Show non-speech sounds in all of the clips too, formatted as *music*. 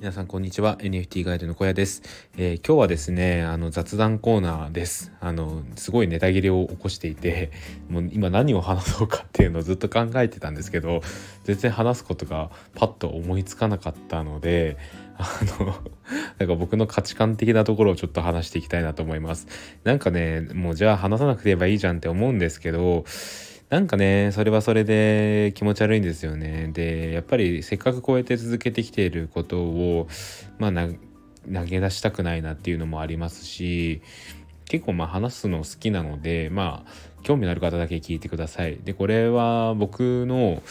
皆さんこんにちは。NFT ガイドの小屋です、えー、今日はですねあの雑談コーナーです。あのすごいネタ切れを起こしていてもう今何を話そうかっていうのをずっと考えてたんですけど全然話すことがパッと思いつかなかったのであの *laughs* なんか僕の価値観的なところをちょっと話していきたいなと思います。なんかねもうじゃあ話さなくて言えばいいじゃんって思うんですけどなんかね、それはそれで気持ち悪いんですよね。で、やっぱりせっかくこうやって続けてきていることを、まあ、投げ出したくないなっていうのもありますし、結構まあ話すの好きなので、まあ、興味のある方だけ聞いてください。で、これは僕の、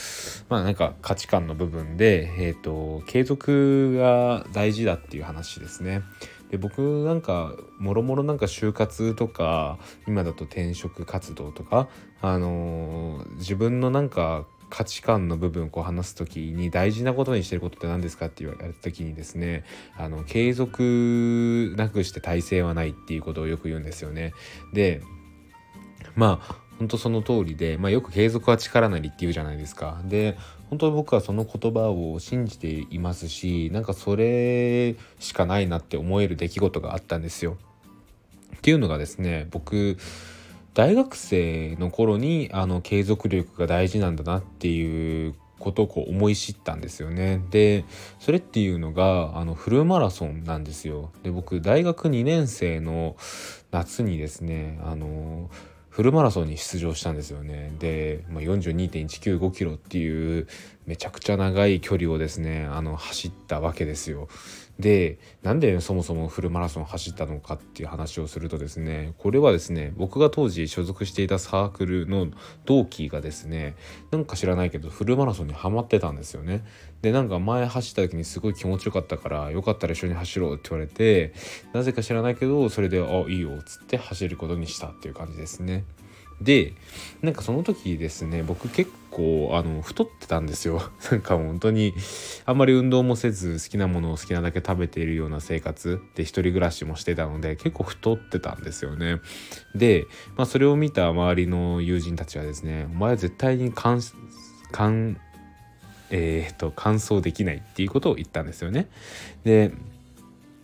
まあなんか価値観の部分で、えっ、ー、と、継続が大事だっていう話ですね。で僕なんかもろもろなんか就活とか今だと転職活動とかあのー、自分のなんか価値観の部分をこう話す時に大事なことにしてることって何ですかって言われた時にですねあの継続なくして体制はないっていうことをよく言うんですよね。でまあ本当その通りで、まあ、よく継続は力なりって言うじゃないですか。で本当に僕はその言葉を信じていますしなんかそれしかないなって思える出来事があったんですよ。っていうのがですね僕大学生の頃にあの継続力が大事なんだなっていうことをこう思い知ったんですよね。でそれっていうのがあのフルマラソンなんですよ。で僕大学2年生の夏にですねあのフルマラソンに出場したんですよね。で、まあ、42.195キロっていうめちゃくちゃ長い距離をですねあの走ったわけですよ。でなんでそもそもフルマラソン走ったのかっていう話をするとですねこれはですね僕が当時所属していたサークルの同期がですねなんか知らないけどフルマラソンにはまってたんですよね。でなんか前走った時にすごい気持ちよかったからよかったら一緒に走ろうって言われてなぜか知らないけどそれで「あいいよ」っつって走ることにしたっていう感じですね。でなんかその時ですね僕結構あの太ってたんですよ。*laughs* なんか本当にあんまり運動もせず好きなものを好きなだけ食べているような生活で一人暮らしもしてたので結構太ってたんですよね。で、まあ、それを見た周りの友人たちはですねお前は絶対に乾乾えー、っと乾燥できないっていうことを言ったんですよね。で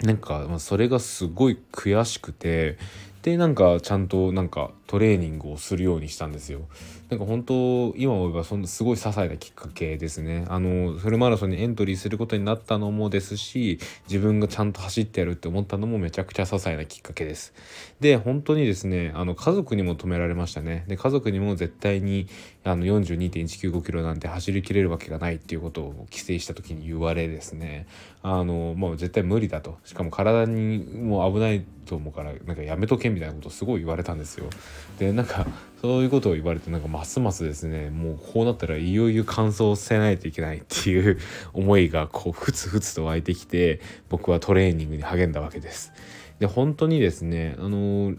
なんか、それがすごい悔しくてでなんかちゃんとなんかトレーニングをするようにしたんですよ。なんか本当今思えばそんなすごい些細なきっかけですね。あのフルマラソンにエントリーすることになったのもですし自分がちゃんと走ってやるって思ったのもめちゃくちゃ些細なきっかけです。で本当にですねあの家族にも止められましたね。で家族にも絶対にあの42.195キロなんて走りきれるわけがないっていうことを規制した時に言われですねあのもう絶対無理だとしかも体にもう危ないと思うからなんかやめとけみたいなことをすごい言われたんですよ。でなんかそういうことを言われてなんかますますですねもうこうなったらいよいよ乾燥せないといけないっていう *laughs* 思いがこうふつふつと湧いてきて僕はトレーニングに励んだわけです。で本当にですねあの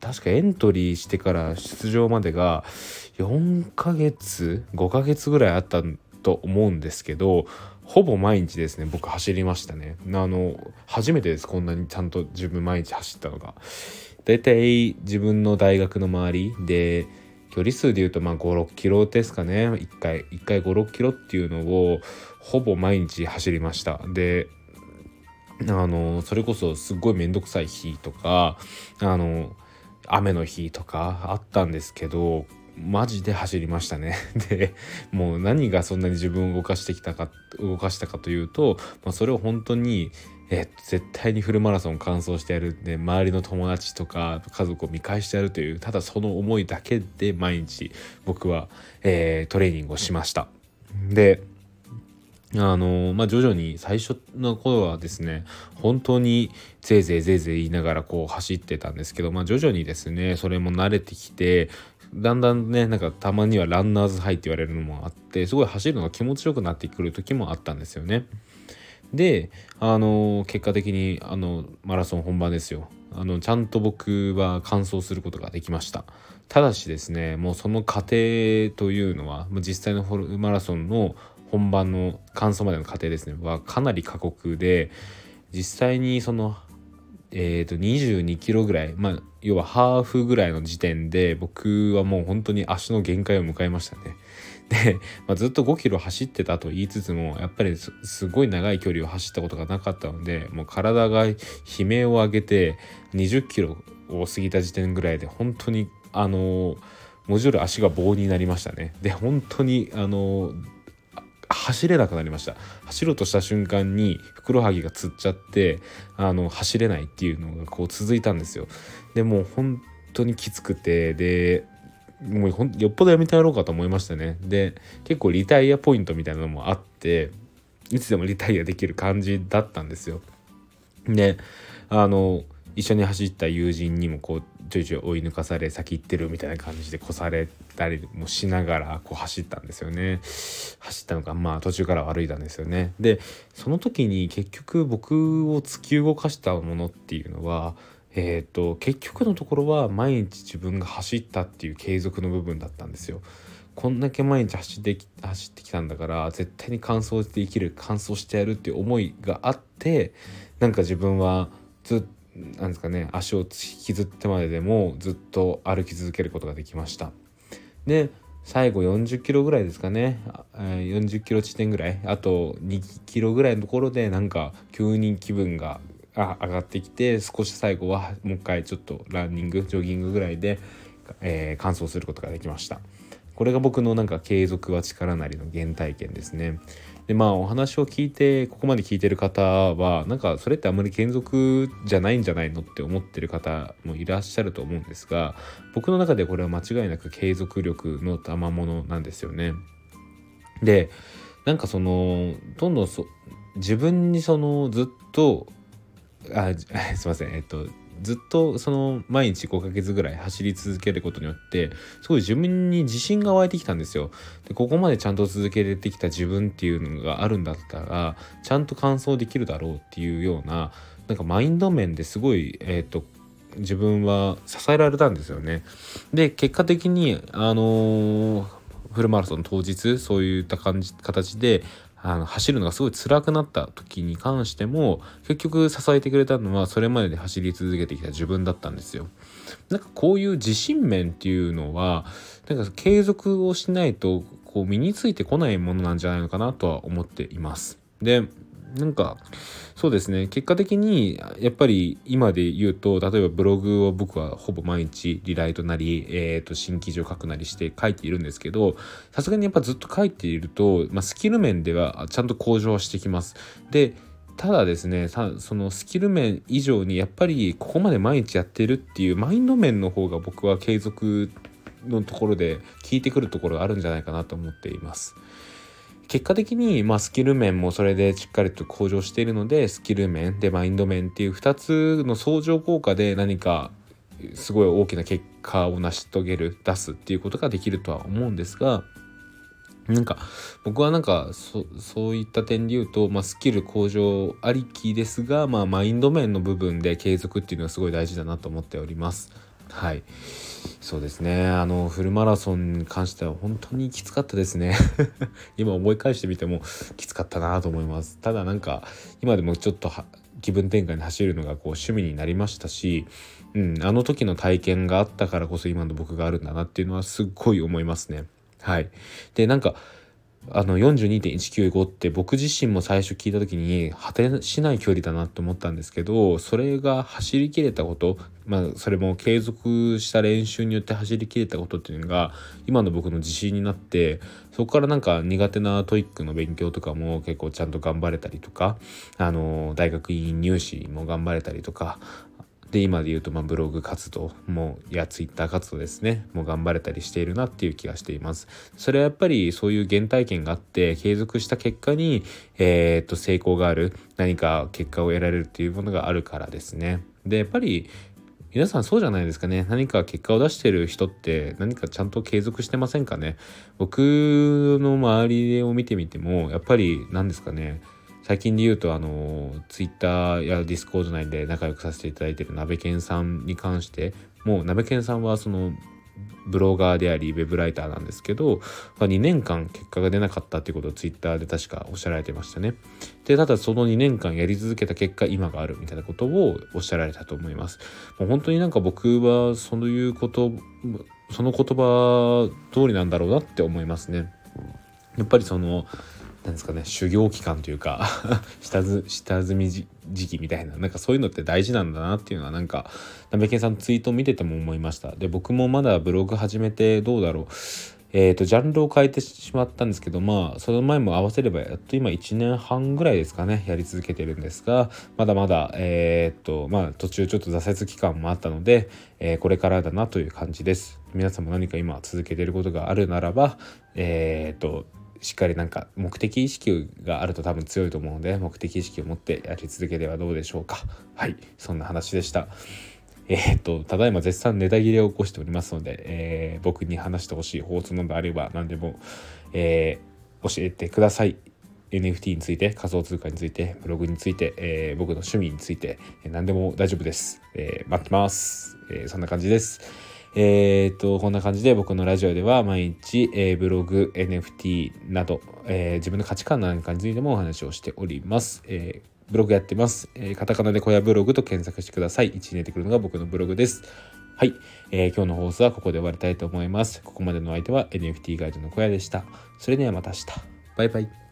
確かエントリーしてから出場までが4ヶ月5ヶ月ぐらいあったと思うんですけどほぼ毎日ですね僕走りましたねあの初めてですこんなにちゃんと自分毎日走ったのがだいたい自分の大学の周りで距離数で言うとまあ56キロですかね1回1回56キロっていうのをほぼ毎日走りましたであのそれこそすっごい面倒くさい日とかあの雨の日とかあったんですけどマジで走りましたね。*laughs* で、もう何がそんなに自分を動かしてきたか、動かしたかというと、まあ、それを本当に、え絶対にフルマラソン完走してやるで周りの友達とか家族を見返してやるというただその思いだけで毎日僕は、えー、トレーニングをしました。であのまあ、徐々に最初の頃はですね本当にぜいぜいぜいぜい言いながらこう走ってたんですけど、まあ、徐々にですねそれも慣れてきてだんだんねなんかたまにはランナーズハイって言われるのもあってすごい走るのが気持ちよくなってくる時もあったんですよね。であの結果的にあのマラソン本番ですよ。あのちゃんと僕は完走することができました。ただしですねもうその過程というのは実際のマラソンの本番の完走までの過程ですね。はかなり過酷で実際にそのえー、と22キロぐらい、まあ、要はハーフぐらいの時点で僕はもう本当に足の限界を迎えましたね。*laughs* で、まあ、ずっと5キロ走ってたと言いつつもやっぱりすごい長い距離を走ったことがなかったのでもう体が悲鳴を上げて20キロを過ぎた時点ぐらいで本当にあの文字通り足が棒になりましたね。で本当にあの走れなくなりました。走ろうとした瞬間にふくらはぎがつっちゃってあの走れないっていうのがこう続いたんですよ。でもう本当にきつくてでもうほんよっぽどやめてやろうかと思いましたね。で結構リタイアポイントみたいなのもあっていつでもリタイアできる感じだったんですよ。であの一緒に走った友人にもこうちょいちょい追い抜かされ先行ってるみたいな感じで越されたりもしながらこう走ったんですよね走ったのかまあ途中から歩いたんですよねでその時に結局僕を突き動かしたものっていうのはえーと、結局のところは毎日自分が走ったっていう継続の部分だったんですよ。こんだけ毎日走って走ってきたんだから絶対に完走できる完走してやるっていう思いがあってなんか自分はずっとなんですかね足を引きずってまででもずっと歩き続けることができました。で最後40キロぐらいですかね40キロ地点ぐらいあと2キロぐらいのところでなんか急に気分が上がってきて少し最後はもう一回ちょっとランニングジョギングぐらいで、えー、完走することができました。これが僕のなんか継続は力なりの原体験ですね。でまあお話を聞いてここまで聞いてる方はなんかそれってあんまり継続じゃないんじゃないのって思ってる方もいらっしゃると思うんですが僕の中でこれは間違いなく継続力の賜物なんですよね。でなんかそのどんどんそ自分にそのずっとあ *laughs* すいませんえっとずっとその毎日5ヶ月ぐらい走り続けることによってすごい自分に自信が湧いてきたんですよ。でここまでちゃんと続けてきた自分っていうのがあるんだったらちゃんと完走できるだろうっていうようななんかマインド面ですごいえっ、ー、と自分は支えられたんですよね。で結果的にあのー、フルマラソン当日そういった感じ形であの走るのがすごい辛くなった時に関しても結局支えてくれたのはそれまでで走り続けてきた自分だったんですよ。なんかこういう自信面っていうのはなんか継続をしないとこう身についてこないものなんじゃないのかなとは思っています。でなんかそうですね結果的にやっぱり今で言うと例えばブログを僕はほぼ毎日リライトなり、えー、と新記事を書くなりして書いているんですけどさすがにやっぱずっと書いていると、まあ、スキル面ではちゃんと向上してきます。でただですねそのスキル面以上にやっぱりここまで毎日やってるっていうマインド面の方が僕は継続のところで効いてくるところがあるんじゃないかなと思っています。結果的に、まあ、スキル面もそれでしっかりと向上しているのでスキル面でマインド面っていう2つの相乗効果で何かすごい大きな結果を成し遂げる出すっていうことができるとは思うんですがなんか僕はなんかそういった点で言うと、まあ、スキル向上ありきですが、まあ、マインド面の部分で継続っていうのはすごい大事だなと思っております。はい。そうですね。あのフルマラソンに関しては本当にきつかったですね。*laughs* 今思い返してみてもきつかったなと思います。ただなんか今でもちょっと気分転換に走るのがこう趣味になりましたし、うん、あの時の体験があったからこそ今の僕があるんだなっていうのはすっごい思いますね。はい。でなんかあの42.195って僕自身も最初聞いた時に果てしない距離だなと思ったんですけどそれが走りきれたことまあそれも継続した練習によって走りきれたことっていうのが今の僕の自信になってそこからなんか苦手な TOEIC の勉強とかも結構ちゃんと頑張れたりとかあの大学院入試も頑張れたりとかで今で言うとまブログ活動もやツイッター活動ですねもう頑張れたりしているなっていう気がしていますそれはやっぱりそういう原体験があって継続した結果にえー、っと成功がある何か結果を得られるっていうものがあるからですねでやっぱり皆さんそうじゃないですかね。何か結果を出してる人って何かちゃんと継続してませんかね。僕の周りを見てみても、やっぱり何ですかね。最近で言うとあのツイッターやディスコード内で仲良くさせていただいている鍋犬さんに関してもう鍋犬さんはそのブロガーでありウェブライターなんですけど、まあ、2年間結果が出なかったっていうことをツイッターで確かおっしゃられてましたね。でただその2年間やり続けた結果今があるみたいなことをおっしゃられたと思います。もう本当になんか僕はそういうことその言葉通りなんだろうなって思いますね。やっぱりそのなんですかね修行期間というか *laughs* 下積み時期みたいななんかそういうのって大事なんだなっていうのはなんかなべけんさんツイートを見てても思いました。で僕もまだブログ始めてどうだろう。えーと、ジャンルを変えてしまったんですけどまあその前も合わせればやっと今1年半ぐらいですかねやり続けてるんですがまだまだえっ、ー、とまあ途中ちょっと挫折期間もあったので、えー、これからだなという感じです。皆さんも何か今続けてることがあるならばえっ、ー、としっかりなんか目的意識があると多分強いと思うので目的意識を持ってやり続けてはどうでしょうか。はいそんな話でした。えー、っとただいま絶賛ネタ切れを起こしておりますので、えー、僕に話してほしい放送などあれば何でも、えー、教えてください。NFT について仮想通貨についてブログについて、えー、僕の趣味について、えー、何でも大丈夫です、えー、待ってます、えー、そんな感じです。えー、っと、こんな感じで僕のラジオでは毎日、えー、ブログ、NFT など、えー、自分の価値観なんかについてもお話をしております。えー、ブログやってます。えー、カタカナで小屋ブログと検索してください。1に出てくるのが僕のブログです。はい、えー、今日の放送はここで終わりたいと思います。ここまでの相手は NFT ガイドの小屋でした。それではまた明日。バイバイ。